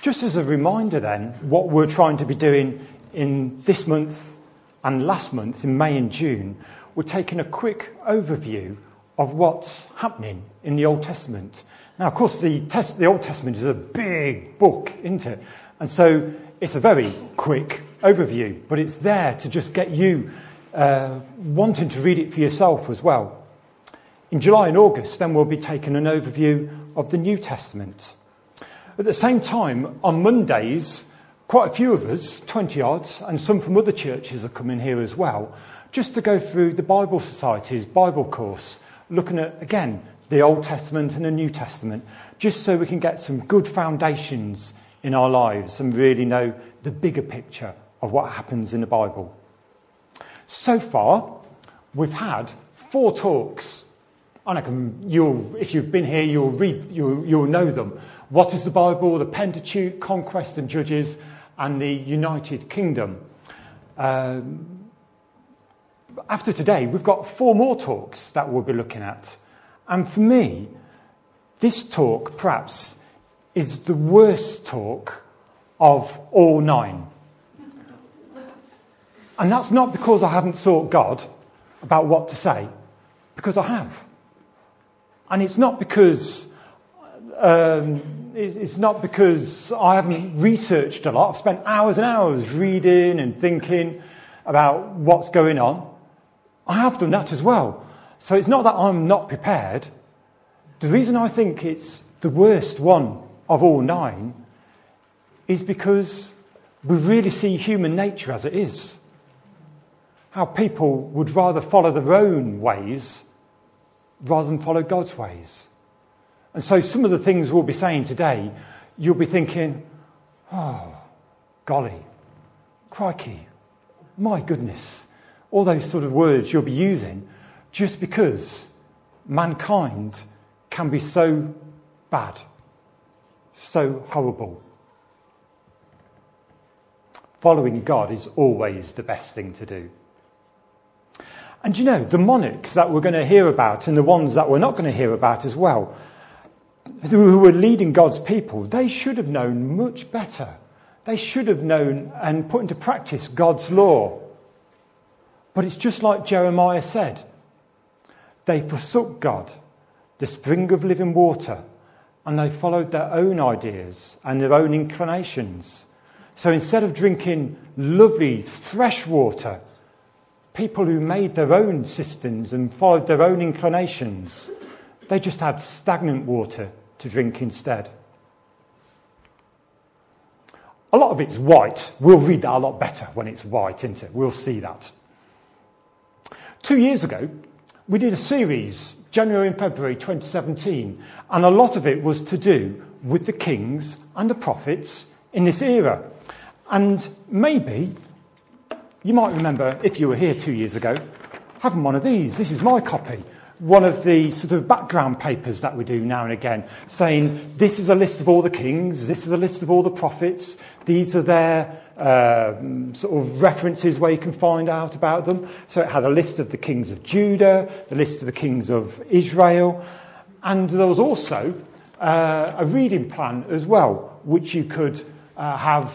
Just as a reminder, then, what we're trying to be doing in this month and last month, in May and June, we're taking a quick overview of what's happening in the Old Testament. Now, of course, the, test, the Old Testament is a big book, isn't it? And so it's a very quick overview, but it's there to just get you uh, wanting to read it for yourself as well. In July and August, then we'll be taking an overview of the New Testament. At the same time, on Mondays, quite a few of us, 20 odd, and some from other churches are coming here as well, just to go through the Bible Society's Bible course, looking at, again, the Old Testament and the New Testament, just so we can get some good foundations in our lives and really know the bigger picture of what happens in the Bible. So far, we've had four talks. And I can, you'll, if you've been here, you'll read, you'll, you'll know them. What is the Bible? The Pentateuch, Conquest and Judges, and the United Kingdom. Um, after today, we've got four more talks that we'll be looking at. And for me, this talk perhaps is the worst talk of all nine. And that's not because I haven't sought God about what to say, because I have. And it's not because um, it's not because I haven't researched a lot. I've spent hours and hours reading and thinking about what's going on. I have done that as well. So it's not that I'm not prepared. The reason I think it's the worst one of all nine is because we really see human nature as it is. How people would rather follow their own ways rather than follow God's ways. And so some of the things we'll be saying today, you'll be thinking, oh, golly, crikey, my goodness. All those sort of words you'll be using just because mankind can be so bad, so horrible. Following God is always the best thing to do. And you know, the monarchs that we're going to hear about and the ones that we're not going to hear about as well, who were leading God's people, they should have known much better. They should have known and put into practice God's law. But it's just like Jeremiah said they forsook God, the spring of living water, and they followed their own ideas and their own inclinations. So instead of drinking lovely, fresh water, people who made their own cisterns and followed their own inclinations, they just had stagnant water to drink instead. A lot of it's white. We'll read that a lot better when it's white, isn't it? We'll see that. Two years ago, we did a series, January and February 2017, and a lot of it was to do with the kings and the prophets in this era. And maybe you might remember, if you were here two years ago, having one of these. This is my copy. One of the sort of background papers that we do now and again, saying this is a list of all the kings, this is a list of all the prophets, these are their um, sort of references where you can find out about them. So it had a list of the kings of Judah, the list of the kings of Israel, and there was also uh, a reading plan as well, which you could uh, have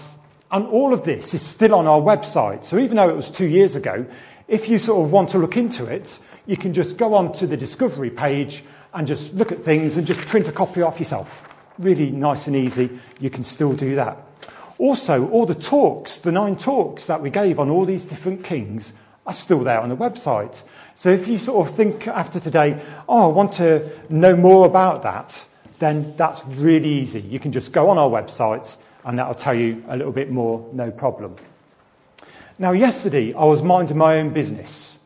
and all of this is still on our website. So even though it was two years ago, if you sort of want to look into it, you can just go on to the discovery page and just look at things and just print a copy off yourself. Really nice and easy. You can still do that. Also, all the talks, the nine talks that we gave on all these different kings, are still there on the website. So if you sort of think after today, oh, I want to know more about that, then that's really easy. You can just go on our website and that'll tell you a little bit more, no problem. Now, yesterday I was minding my own business.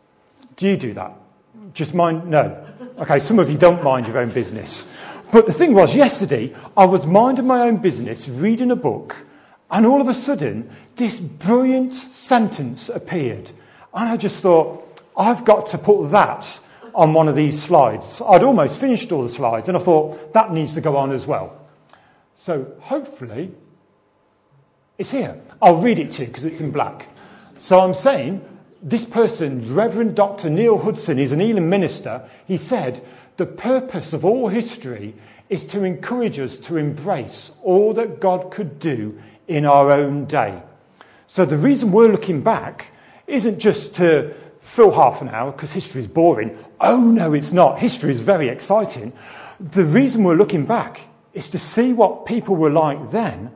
Do you do that? Just mind? No. Okay, some of you don't mind your own business. But the thing was, yesterday I was minding my own business, reading a book, and all of a sudden this brilliant sentence appeared. And I just thought, I've got to put that on one of these slides. I'd almost finished all the slides, and I thought that needs to go on as well. So hopefully it's here. I'll read it to you because it's in black. So I'm saying this person, Reverend Dr. Neil Hudson, is an Elim minister. He said, The purpose of all history is to encourage us to embrace all that God could do in our own day. So the reason we're looking back isn't just to fill half an hour because history is boring. Oh, no, it's not. History is very exciting. The reason we're looking back is to see what people were like then,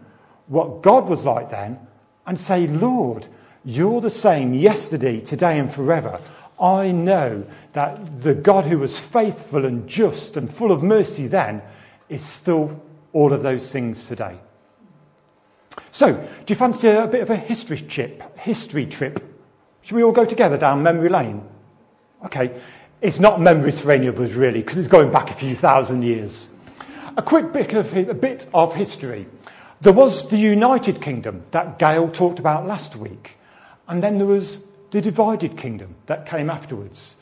what God was like then, and say, Lord, you're the same yesterday, today, and forever. I know that the God who was faithful and just and full of mercy then is still all of those things today. So, do you fancy a bit of a history trip? History trip? Should we all go together down memory lane? Okay, it's not memories for any of us really, because it's going back a few thousand years. A quick bit of, a bit of history. There was the United Kingdom that Gail talked about last week, and then there was the divided kingdom that came afterwards.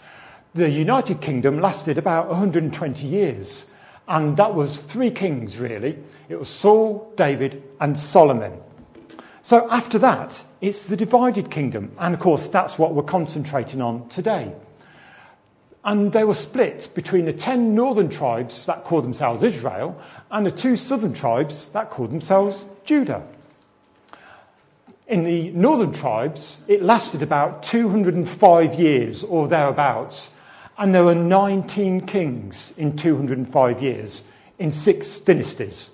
The United Kingdom lasted about 120 years, and that was three kings, really. It was Saul, David, and Solomon. So after that, it's the divided kingdom, and of course, that's what we're concentrating on today. And they were split between the ten northern tribes that called themselves Israel and the two southern tribes that called themselves Judah. In the northern tribes, it lasted about 205 years or thereabouts, and there were 19 kings in 205 years in six dynasties.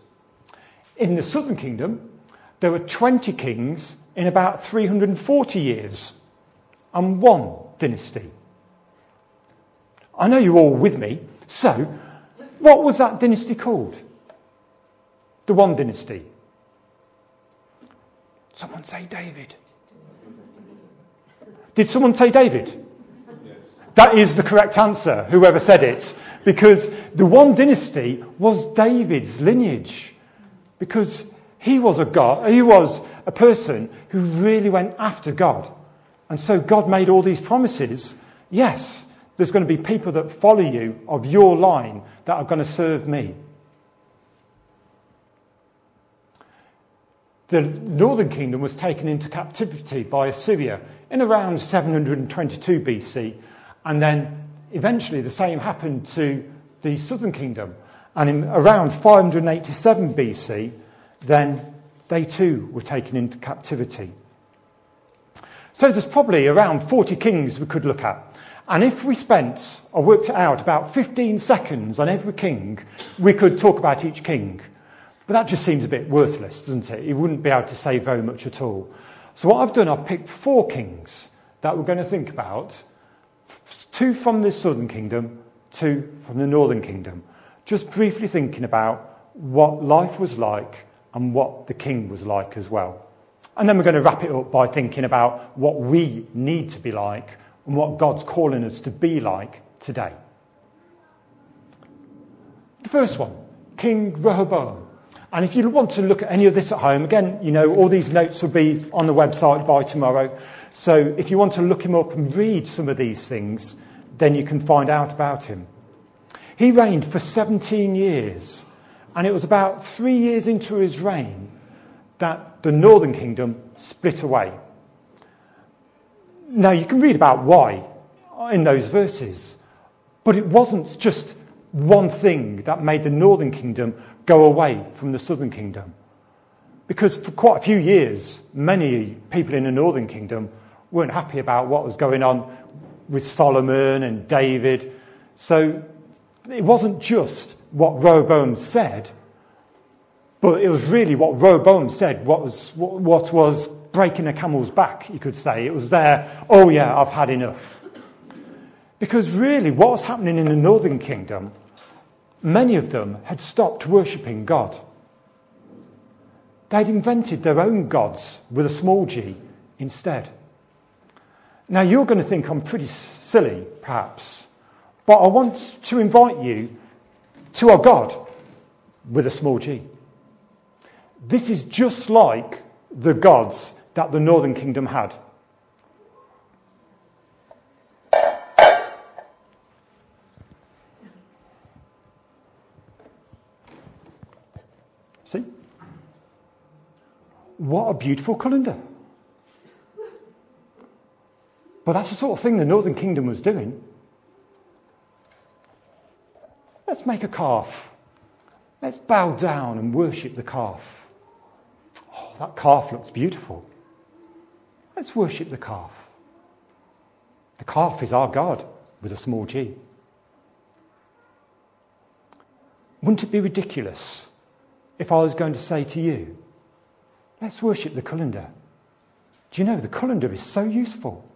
In the southern kingdom, there were 20 kings in about 340 years and one dynasty. I know you're all with me. So, what was that dynasty called? The one dynasty. Someone say David. Did someone say David? That is the correct answer, whoever said it, because the one dynasty was David's lineage. Because he was a God, he was a person who really went after God. And so God made all these promises. Yes, there's going to be people that follow you of your line that are going to serve me. The northern kingdom was taken into captivity by Assyria in around 722 BC, and then eventually the same happened to the southern kingdom. And in around 587 BC, then they too were taken into captivity. So there's probably around 40 kings we could look at. And if we spent, or worked it out, about 15 seconds on every king, we could talk about each king. But that just seems a bit worthless, doesn't it? You wouldn't be able to say very much at all. So what I've done, I've picked four kings that we're going to think about. Two from the southern kingdom, two from the northern kingdom. Just briefly thinking about what life was like and what the king was like as well. And then we're going to wrap it up by thinking about what we need to be like and what God's calling us to be like today. The first one, King Rehoboam. And if you want to look at any of this at home, again, you know, all these notes will be on the website by tomorrow. So if you want to look him up and read some of these things, then you can find out about him. He reigned for 17 years, and it was about three years into his reign that the northern kingdom split away. Now, you can read about why in those verses, but it wasn't just one thing that made the northern kingdom go away from the southern kingdom. Because for quite a few years, many people in the northern kingdom weren't happy about what was going on with Solomon and David. So it wasn't just what Rehoboam said, but it was really what Rehoboam said, what was, what was breaking a camel's back, you could say. It was there, oh yeah, I've had enough. Because really, what was happening in the northern kingdom many of them had stopped worshipping God. They'd invented their own gods with a small g instead. Now, you're going to think I'm pretty silly, perhaps, but I want to invite you to our God with a small g. This is just like the gods that the northern kingdom had. What a beautiful calendar. But that's the sort of thing the Northern Kingdom was doing. Let's make a calf. Let's bow down and worship the calf. Oh, that calf looks beautiful. Let's worship the calf. The calf is our God with a small g. Wouldn't it be ridiculous if I was going to say to you, let's worship the colander? Do you know the colander is so useful?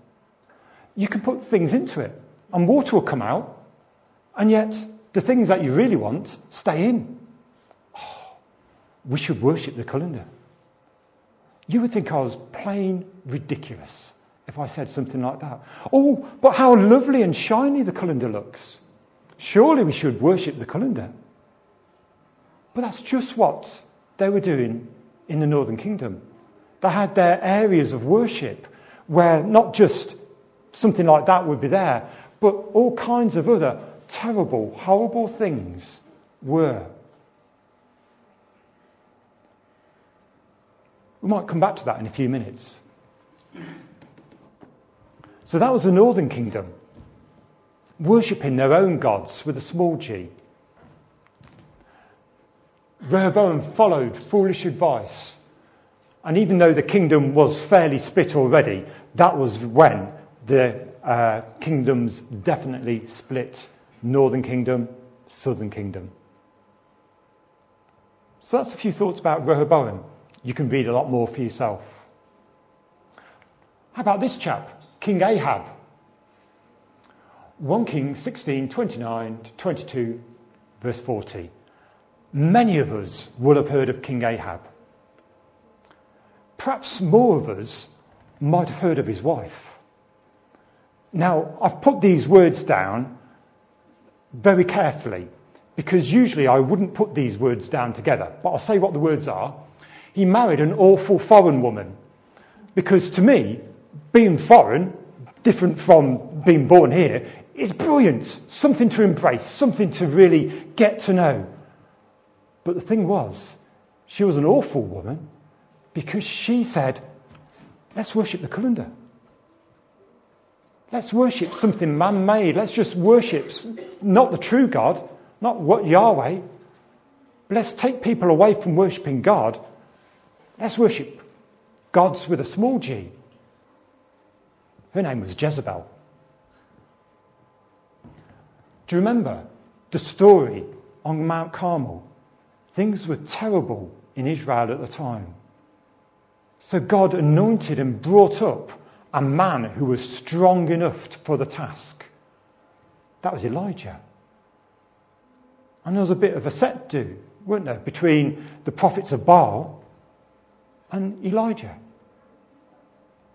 You can put things into it and water will come out, and yet the things that you really want stay in. Oh, we should worship the colander. You would think I was plain ridiculous if I said something like that. Oh, but how lovely and shiny the colander looks. Surely we should worship the colander. But that's just what they were doing in the Northern Kingdom. They had their areas of worship where not just something like that would be there, but all kinds of other terrible, horrible things were. We might come back to that in a few minutes. So that was the northern kingdom, worshipping their own gods with a small g. Rehoboam followed foolish advice. And even though the kingdom was fairly split already, that was when the uh, kingdoms definitely split northern kingdom, southern kingdom. So that's a few thoughts about Rehoboam. You can read a lot more for yourself. How about this chap, King Ahab? 1 King 16, 29 to 22, verse 40. Many of us will have heard of King Ahab. Perhaps more of us might have heard of his wife. Now, I've put these words down very carefully because usually I wouldn't put these words down together, but I'll say what the words are. He married an awful foreign woman because to me, being foreign, different from being born here, is brilliant. Something to embrace, something to really get to know. But the thing was, she was an awful woman because she said, let's worship the colander. Let's worship something man made. Let's just worship not the true God, not what Yahweh. Let's take people away from worshipping God. Let's worship gods with a small g. Her name was Jezebel. Do you remember the story on Mount Carmel? Things were terrible in Israel at the time. So God anointed and brought up a man who was strong enough for the task. That was Elijah. And there was a bit of a set do, weren't there, between the prophets of Baal and Elijah.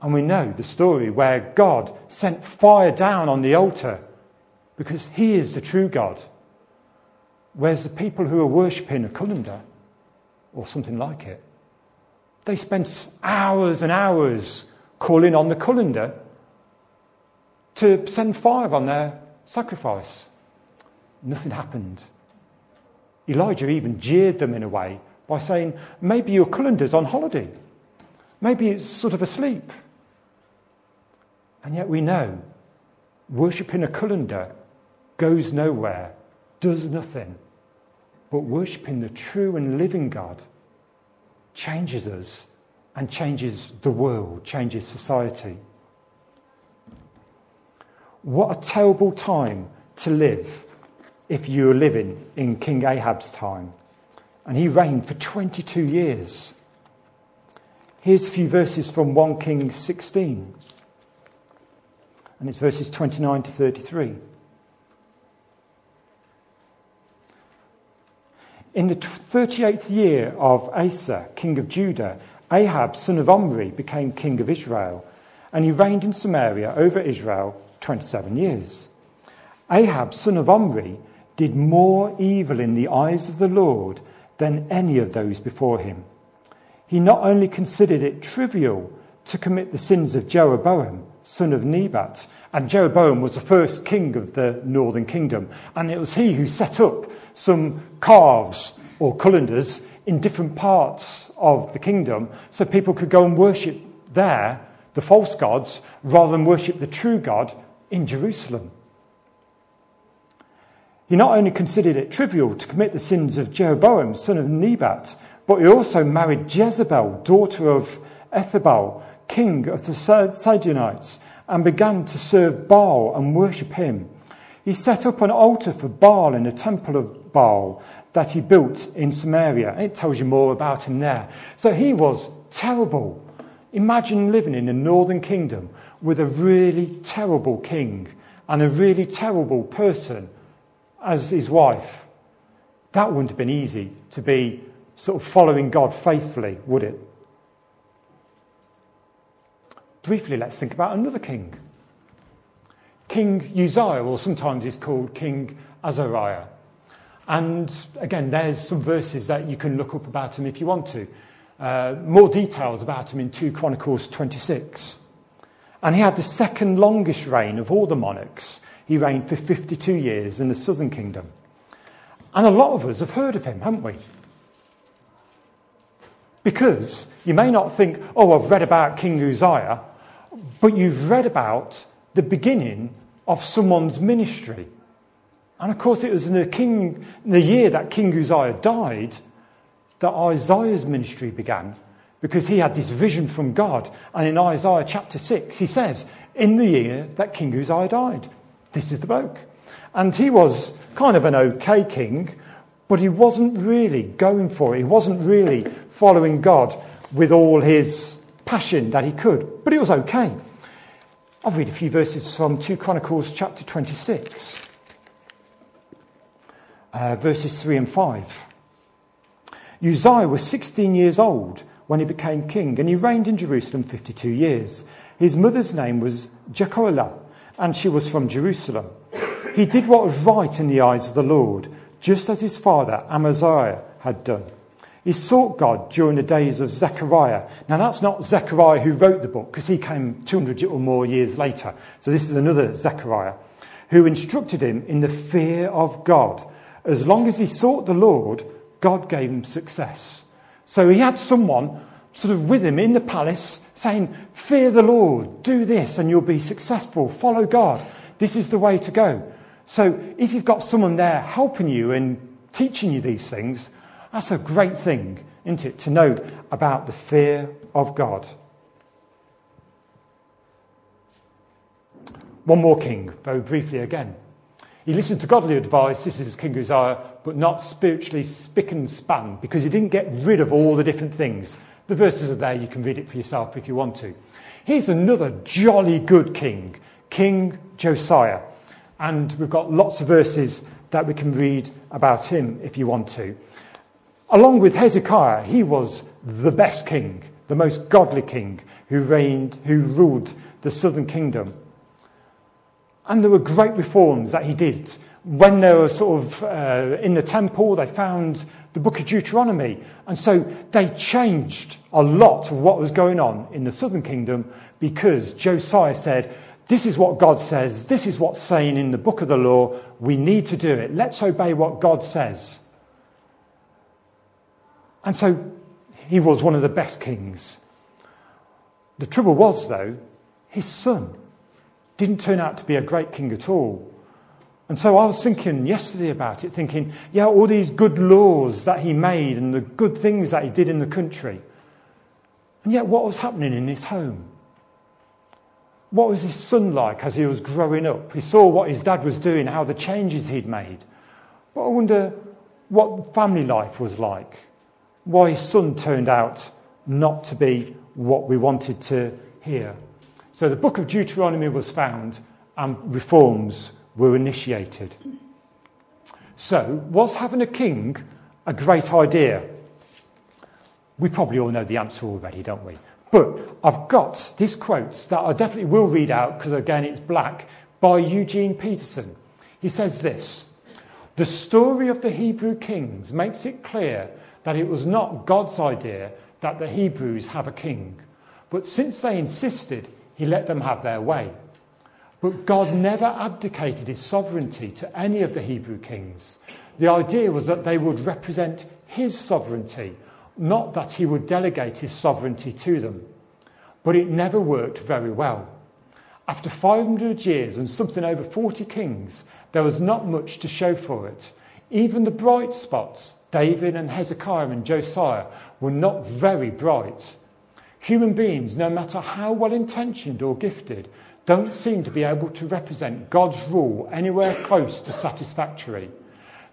And we know the story where God sent fire down on the altar because he is the true God. Whereas the people who are worshipping a colander or something like it, they spent hours and hours calling on the colander to send fire on their sacrifice. Nothing happened. Elijah even jeered them in a way by saying, maybe your colander's on holiday. Maybe it's sort of asleep. And yet we know worshipping a colander goes nowhere, does nothing. But worshipping the true and living God changes us and changes the world, changes society. What a terrible time to live if you're living in King Ahab's time. And he reigned for 22 years. Here's a few verses from 1 Kings 16. And it's verses 29 to 33. In the 38th year of Asa, king of Judah, Ahab, son of Omri, became king of Israel, and he reigned in Samaria over Israel 27 years. Ahab, son of Omri, did more evil in the eyes of the Lord than any of those before him. He not only considered it trivial to commit the sins of Jeroboam, son of Nebat, and Jeroboam was the first king of the northern kingdom, and it was he who set up some calves or colanders in different parts of the kingdom so people could go and worship there the false gods rather than worship the true God in Jerusalem. He not only considered it trivial to commit the sins of Jeroboam, son of Nebat, but he also married Jezebel, daughter of Ethbaal, king of the Sidonites, and began to serve Baal and worship him. He set up an altar for Baal in the temple of Baal that he built in Samaria. And it tells you more about him there. So he was terrible. Imagine living in the northern kingdom with a really terrible king and a really terrible person as his wife. That wouldn't have been easy to be sort of following God faithfully, would it? Briefly, let's think about another king. King Uzziah, or sometimes he's called King Azariah. And again, there's some verses that you can look up about him if you want to. Uh, more details about him in 2 Chronicles 26. And he had the second longest reign of all the monarchs. He reigned for 52 years in the southern kingdom. And a lot of us have heard of him, haven't we? Because you may not think, oh, I've read about King Uzziah, but you've read about the beginning of someone's ministry. And of course, it was in the, king, in the year that King Uzziah died that Isaiah's ministry began because he had this vision from God. And in Isaiah chapter 6, he says, In the year that King Uzziah died, this is the bloke. And he was kind of an okay king, but he wasn't really going for it. He wasn't really following God with all his passion that he could, but it was okay. I'll read a few verses from 2 Chronicles chapter 26, uh, verses 3 and 5. Uzziah was 16 years old when he became king, and he reigned in Jerusalem 52 years. His mother's name was Jekoliah, and she was from Jerusalem. He did what was right in the eyes of the Lord, just as his father Amaziah had done. He sought God during the days of Zechariah. Now, that's not Zechariah who wrote the book, because he came 200 or more years later. So, this is another Zechariah who instructed him in the fear of God. As long as he sought the Lord, God gave him success. So, he had someone sort of with him in the palace saying, Fear the Lord, do this, and you'll be successful. Follow God. This is the way to go. So, if you've got someone there helping you and teaching you these things, that's a great thing, isn't it, to know about the fear of God. One more king, very briefly again. He listened to godly advice, this is King Uzziah, but not spiritually spick and span, because he didn't get rid of all the different things. The verses are there, you can read it for yourself if you want to. Here's another jolly good king, King Josiah. And we've got lots of verses that we can read about him if you want to. Along with Hezekiah, he was the best king, the most godly king who reigned, who ruled the southern kingdom. And there were great reforms that he did. When they were sort of uh, in the temple, they found the book of Deuteronomy. And so they changed a lot of what was going on in the southern kingdom because Josiah said, This is what God says, this is what's saying in the book of the law, we need to do it. Let's obey what God says. And so he was one of the best kings. The trouble was, though, his son didn't turn out to be a great king at all. And so I was thinking yesterday about it, thinking, yeah, all these good laws that he made and the good things that he did in the country. And yet, what was happening in his home? What was his son like as he was growing up? He saw what his dad was doing, how the changes he'd made. But I wonder what family life was like why his son turned out not to be what we wanted to hear. So the book of Deuteronomy was found and reforms were initiated. So, was having a king a great idea? We probably all know the answer already, don't we? But I've got these quotes that I definitely will read out because, again, it's black by Eugene Peterson. He says this The story of the Hebrew kings makes it clear that it was not God's idea that the Hebrews have a king. But since they insisted, he let them have their way. But God never abdicated his sovereignty to any of the Hebrew kings. The idea was that they would represent his sovereignty, not that he would delegate his sovereignty to them. But it never worked very well. After 500 years and something over 40 kings, there was not much to show for it. Even the bright spots, David and Hezekiah and Josiah, were not very bright. Human beings, no matter how well intentioned or gifted, don't seem to be able to represent God's rule anywhere close to satisfactory.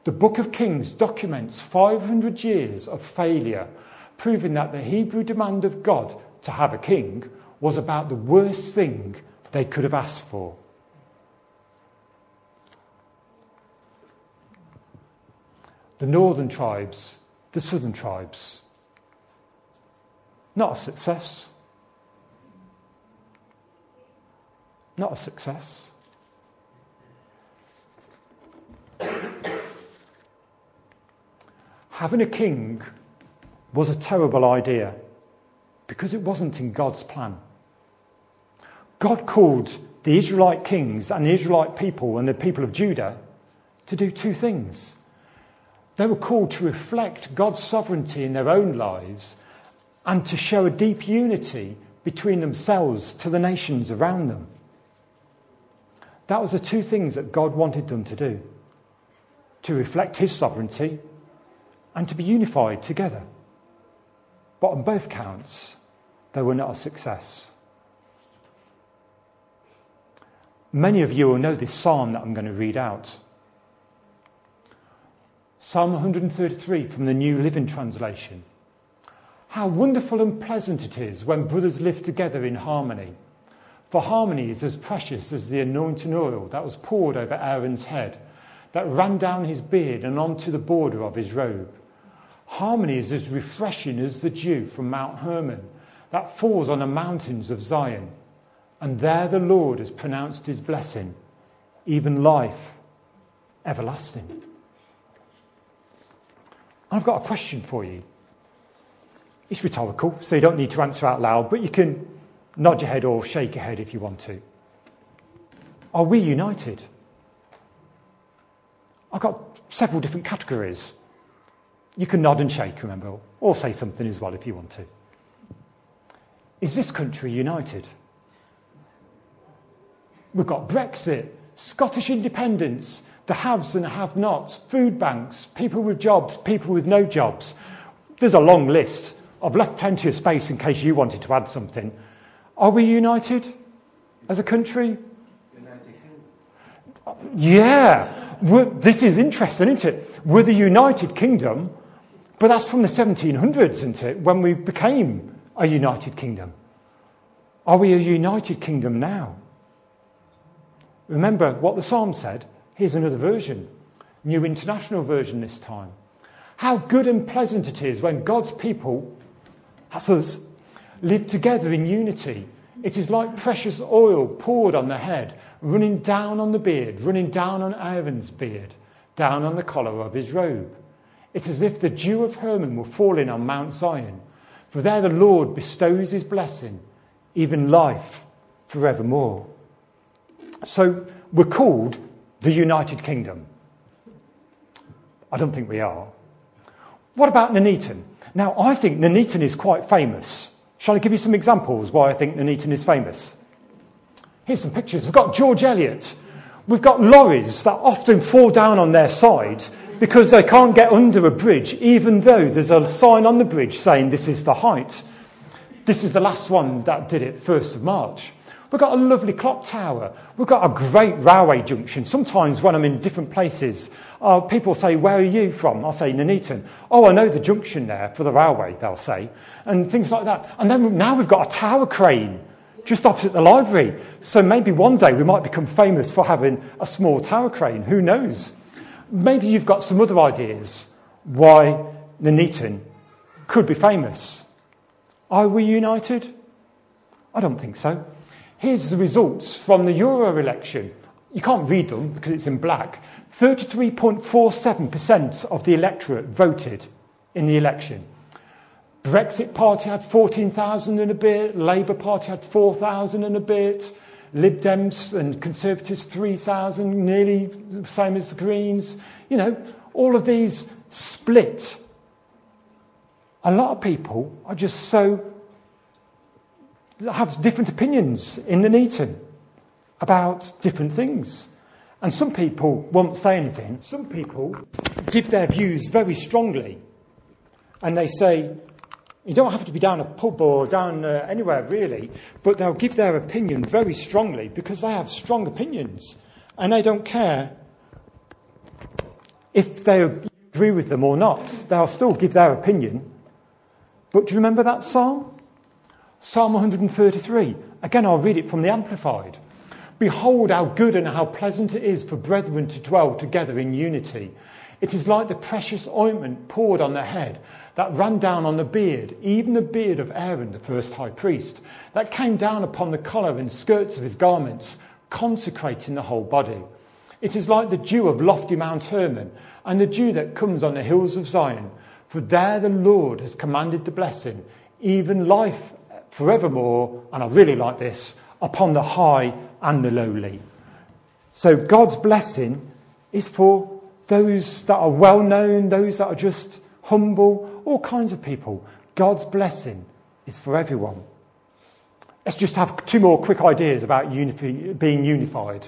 The book of Kings documents 500 years of failure, proving that the Hebrew demand of God to have a king was about the worst thing they could have asked for. The northern tribes, the southern tribes, not a success. Not a success. Having a king was a terrible idea because it wasn't in God's plan. God called the Israelite kings and the Israelite people and the people of Judah to do two things. They were called to reflect God's sovereignty in their own lives and to show a deep unity between themselves to the nations around them. That was the two things that God wanted them to do to reflect His sovereignty and to be unified together. But on both counts, they were not a success. Many of you will know this psalm that I'm going to read out. Psalm 133 from the New Living Translation. How wonderful and pleasant it is when brothers live together in harmony. For harmony is as precious as the anointing oil that was poured over Aaron's head, that ran down his beard and onto the border of his robe. Harmony is as refreshing as the dew from Mount Hermon that falls on the mountains of Zion. And there the Lord has pronounced his blessing, even life everlasting. I've got a question for you. It's rhetorical, so you don't need to answer out loud, but you can nod your head or shake your head if you want to. Are we united? I've got several different categories. You can nod and shake, remember, or say something as well if you want to. Is this country united? We've got Brexit, Scottish independence, the haves and the have nots, food banks, people with jobs, people with no jobs. There's a long list. I've left plenty of space in case you wanted to add something. Are we united as a country? Yeah, We're, this is interesting, isn't it? We're the United Kingdom, but that's from the 1700s, isn't it? When we became a United Kingdom. Are we a United Kingdom now? Remember what the Psalm said? Here's another version, New International Version this time. How good and pleasant it is when God's people that's us. Live together in unity. It is like precious oil poured on the head, running down on the beard, running down on Aaron's beard, down on the collar of his robe. It is as if the dew of Hermon were falling on Mount Zion, for there the Lord bestows his blessing, even life forevermore. So we're called the United Kingdom. I don't think we are. What about Nuneaton? Now, I think Nuneaton is quite famous. Shall I give you some examples why I think Nuneaton is famous? Here's some pictures. We've got George Eliot. We've got lorries that often fall down on their side because they can't get under a bridge, even though there's a sign on the bridge saying this is the height. This is the last one that did it, 1st of March. We've got a lovely clock tower. We've got a great railway junction. Sometimes when I'm in different places, uh, people say, Where are you from? I'll say, Nuneaton. Oh, I know the junction there for the railway, they'll say. And things like that. And then now we've got a tower crane just opposite the library. So maybe one day we might become famous for having a small tower crane. Who knows? Maybe you've got some other ideas why Nuneaton could be famous. Are we united? I don't think so. Here's the results from the Euro election. You can't read them because it's in black. 33.47% of the electorate voted in the election. Brexit Party had 14,000 and a bit, Labour Party had 4,000 and a bit, Lib Dems and Conservatives 3,000, nearly the same as the Greens. You know, all of these split. A lot of people are just so have different opinions in Nuneaton about different things. And some people won't say anything. Some people give their views very strongly. And they say, you don't have to be down a pub or down uh, anywhere really, but they'll give their opinion very strongly because they have strong opinions. And they don't care if they agree with them or not. They'll still give their opinion. But do you remember that psalm? Psalm 133. Again, I'll read it from the Amplified. Behold, how good and how pleasant it is for brethren to dwell together in unity. It is like the precious ointment poured on the head that ran down on the beard, even the beard of Aaron, the first high priest, that came down upon the collar and skirts of his garments, consecrating the whole body. It is like the dew of lofty Mount Hermon and the dew that comes on the hills of Zion. For there the Lord has commanded the blessing, even life forevermore, and I really like this, upon the high and the lowly. So God's blessing is for those that are well known, those that are just humble, all kinds of people. God's blessing is for everyone. Let's just have two more quick ideas about unif- being unified.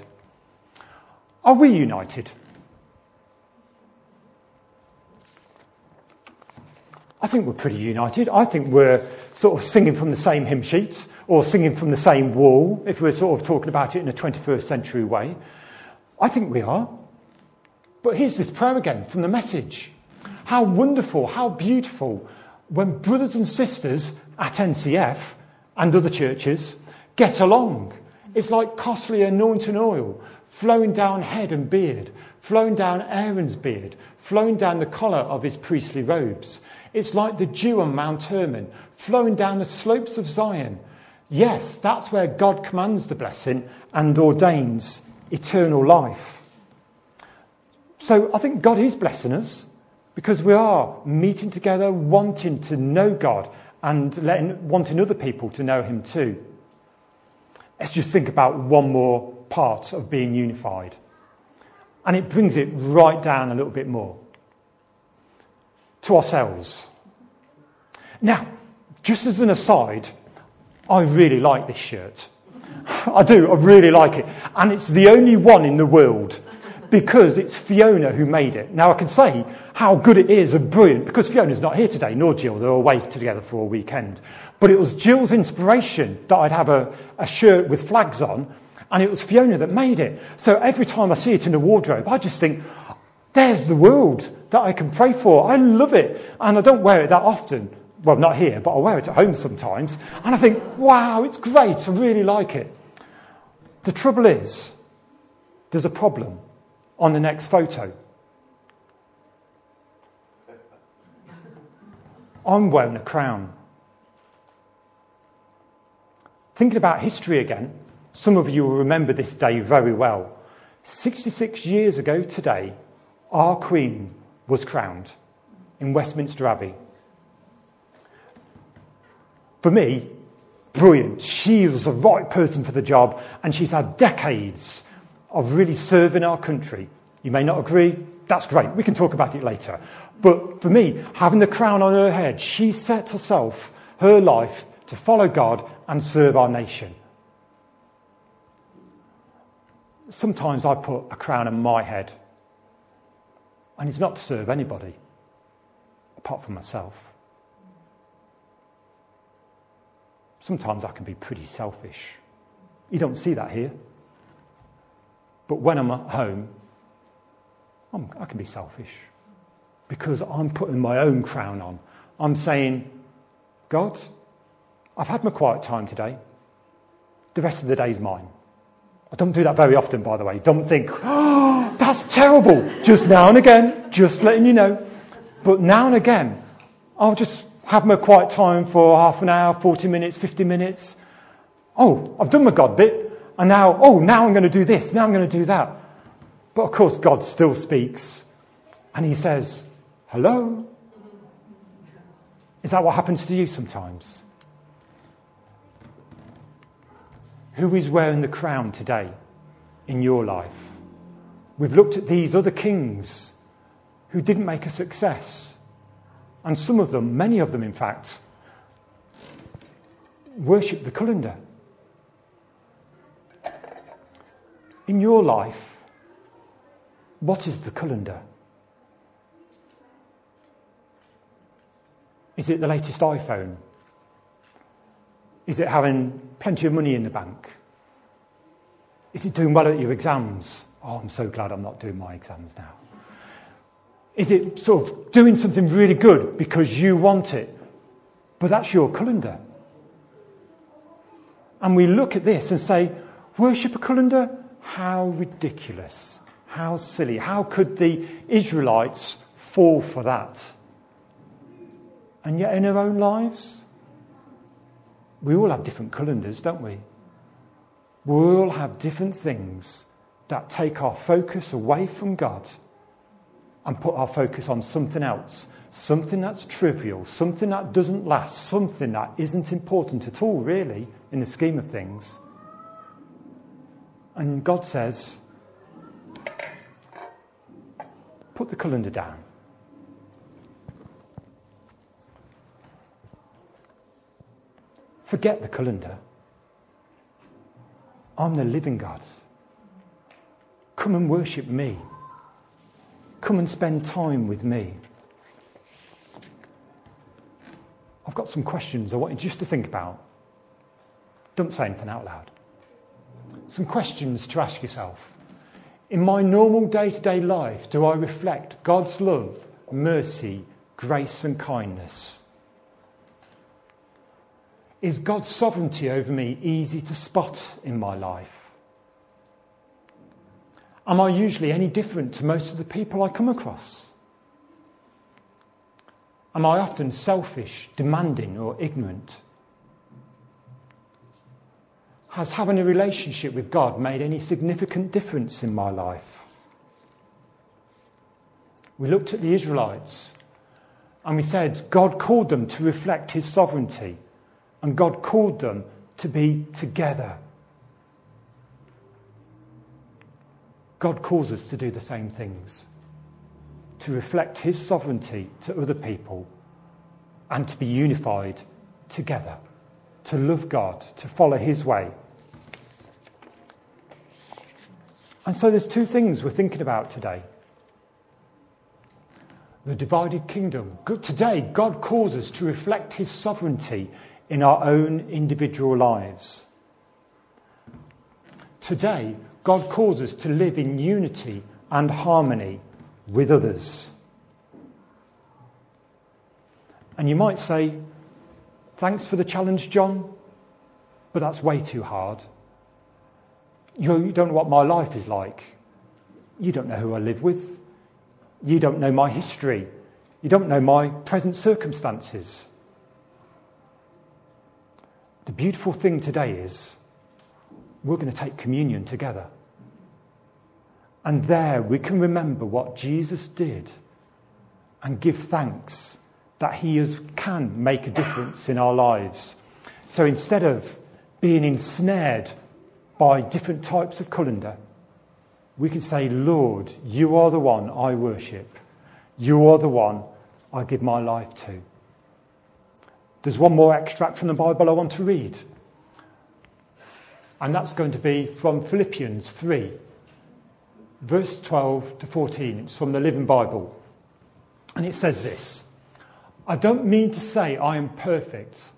Are we united? I think we're pretty united. I think we're sort of singing from the same hymn sheets or singing from the same wall, if we're sort of talking about it in a 21st century way. I think we are. But here's this prayer again from the message. How wonderful, how beautiful when brothers and sisters at NCF and other churches get along. It's like costly anointing oil flowing down head and beard, flowing down Aaron's beard, flowing down the collar of his priestly robes. It's like the dew on Mount Hermon, flowing down the slopes of Zion. Yes, that's where God commands the blessing and ordains eternal life. So I think God is blessing us because we are meeting together, wanting to know God and letting, wanting other people to know Him too. Let's just think about one more part of being unified. And it brings it right down a little bit more to ourselves. Now, just as an aside, I really like this shirt. I do, I really like it. And it's the only one in the world because it's Fiona who made it. Now, I can say how good it is and brilliant because Fiona's not here today, nor Jill. They're away together for a weekend. But it was Jill's inspiration that I'd have a, a shirt with flags on, and it was Fiona that made it. So every time I see it in the wardrobe, I just think, there's the world that I can pray for. I love it. And I don't wear it that often. Well, not here, but I wear it at home sometimes. And I think, wow, it's great. I really like it. The trouble is, there's a problem on the next photo. I'm wearing a crown. Thinking about history again, some of you will remember this day very well. 66 years ago today, our Queen was crowned in Westminster Abbey. For me, brilliant. She was the right person for the job, and she's had decades of really serving our country. You may not agree, that's great. We can talk about it later. But for me, having the crown on her head, she set herself, her life, to follow God and serve our nation. Sometimes I put a crown on my head, and it's not to serve anybody apart from myself. Sometimes I can be pretty selfish. You don't see that here. But when I'm at home, I'm, i can be selfish because I'm putting my own crown on. I'm saying, God, I've had my quiet time today. The rest of the day is mine. I don't do that very often, by the way. Don't think, oh, that's terrible. Just now and again, just letting you know. But now and again, I'll just have my quiet time for half an hour, 40 minutes, 50 minutes. Oh, I've done my God bit. And now, oh, now I'm going to do this, now I'm going to do that. But of course, God still speaks. And He says, Hello? Is that what happens to you sometimes? Who is wearing the crown today in your life? We've looked at these other kings who didn't make a success. And some of them, many of them in fact, worship the colander. in your life, What is the colander? Is it the latest iPhone? Is it having plenty of money in the bank? Is it doing well at your exams? Oh, I'm so glad I'm not doing my exams now. Is it sort of doing something really good because you want it? But that's your calendar. And we look at this and say, worship a calendar? How ridiculous. How silly. How could the Israelites fall for that? And yet, in our own lives, we all have different calendars, don't we? We all have different things that take our focus away from God and put our focus on something else, something that's trivial, something that doesn't last, something that isn't important at all, really, in the scheme of things. And God says, put the calendar down. Forget the calendar. I'm the living God. Come and worship me. Come and spend time with me. I've got some questions I want you just to think about. Don't say anything out loud. Some questions to ask yourself. In my normal day to day life, do I reflect God's love, mercy, grace, and kindness? Is God's sovereignty over me easy to spot in my life? Am I usually any different to most of the people I come across? Am I often selfish, demanding, or ignorant? Has having a relationship with God made any significant difference in my life? We looked at the Israelites and we said God called them to reflect his sovereignty and God called them to be together. God calls us to do the same things, to reflect His sovereignty to other people, and to be unified together, to love God, to follow His way. And so there's two things we're thinking about today. The divided kingdom. Today, God calls us to reflect His sovereignty in our own individual lives. Today, God calls us to live in unity and harmony with others. And you might say, Thanks for the challenge, John, but that's way too hard. You don't know what my life is like. You don't know who I live with. You don't know my history. You don't know my present circumstances. The beautiful thing today is we're going to take communion together. And there we can remember what Jesus did and give thanks that he is, can make a difference in our lives. So instead of being ensnared by different types of colander, we can say, Lord, you are the one I worship. You are the one I give my life to. There's one more extract from the Bible I want to read. And that's going to be from Philippians 3, verse 12 to 14. It's from the Living Bible. And it says this I don't mean to say I am perfect.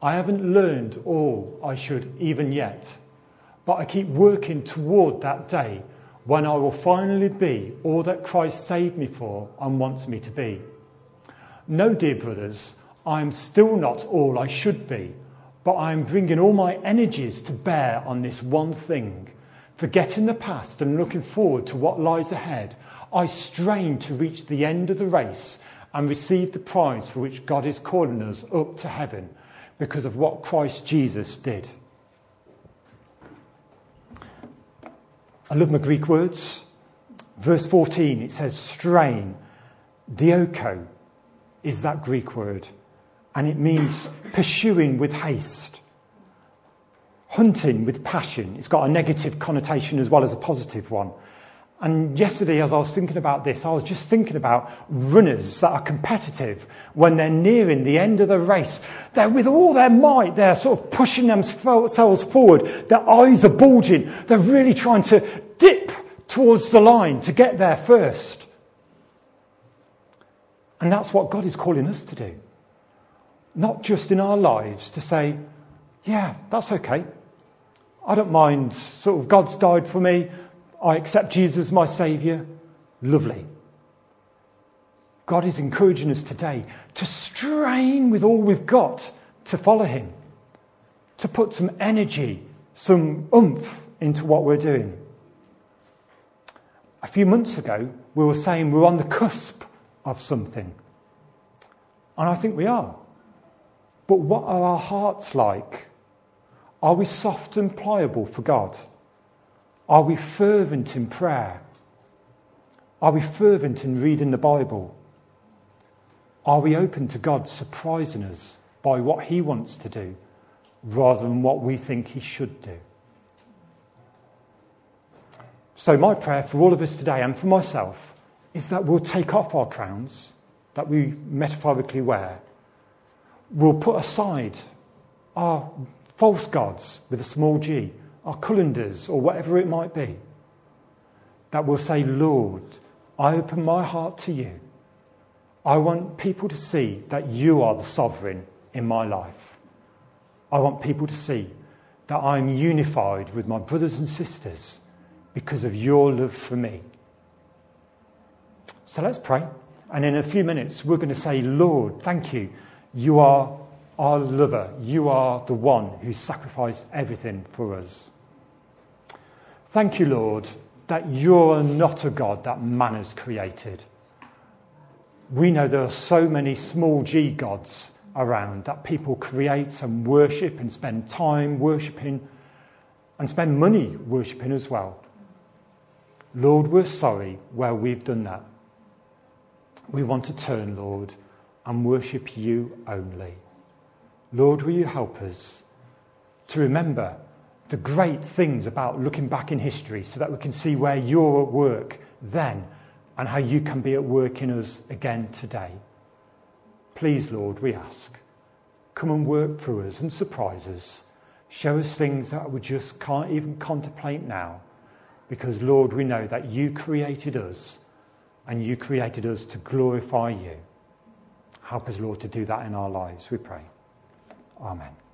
I haven't learned all I should even yet. But I keep working toward that day when I will finally be all that Christ saved me for and wants me to be. No, dear brothers, I am still not all I should be, but I am bringing all my energies to bear on this one thing. Forgetting the past and looking forward to what lies ahead, I strain to reach the end of the race and receive the prize for which God is calling us up to heaven because of what Christ Jesus did. I love my Greek words. Verse 14, it says strain. Dioko is that Greek word and it means pursuing with haste, hunting with passion. It's got a negative connotation as well as a positive one. And yesterday, as I was thinking about this, I was just thinking about runners that are competitive when they're nearing the end of the race. They're with all their might, they're sort of pushing themselves forward. Their eyes are bulging. They're really trying to dip towards the line to get there first. And that's what God is calling us to do. Not just in our lives to say, yeah, that's okay. I don't mind, sort of, God's died for me. I accept Jesus as my Saviour. Lovely. God is encouraging us today to strain with all we've got to follow Him, to put some energy, some oomph into what we're doing. A few months ago, we were saying we're on the cusp of something. And I think we are. But what are our hearts like? Are we soft and pliable for God? Are we fervent in prayer? Are we fervent in reading the Bible? Are we open to God surprising us by what He wants to do rather than what we think He should do? So, my prayer for all of us today and for myself is that we'll take off our crowns that we metaphorically wear. We'll put aside our false gods with a small g, our calendars, or whatever it might be. That will say, Lord, I open my heart to you. I want people to see that you are the sovereign in my life. I want people to see that I'm unified with my brothers and sisters because of your love for me. So let's pray. And in a few minutes, we're going to say, Lord, thank you. You are our lover. You are the one who sacrificed everything for us. Thank you, Lord, that you're not a God that man has created. We know there are so many small g gods around that people create and worship and spend time worshipping and spend money worshipping as well. Lord, we're sorry where we've done that. We want to turn, Lord, and worship you only. Lord, will you help us to remember the great things about looking back in history so that we can see where you're at work then and how you can be at work in us again today. Please, Lord, we ask, come and work through us and surprise us. Show us things that we just can't even contemplate now because, Lord, we know that you created us and you created us to glorify you. Help us, Lord, to do that in our lives, we pray. Amen.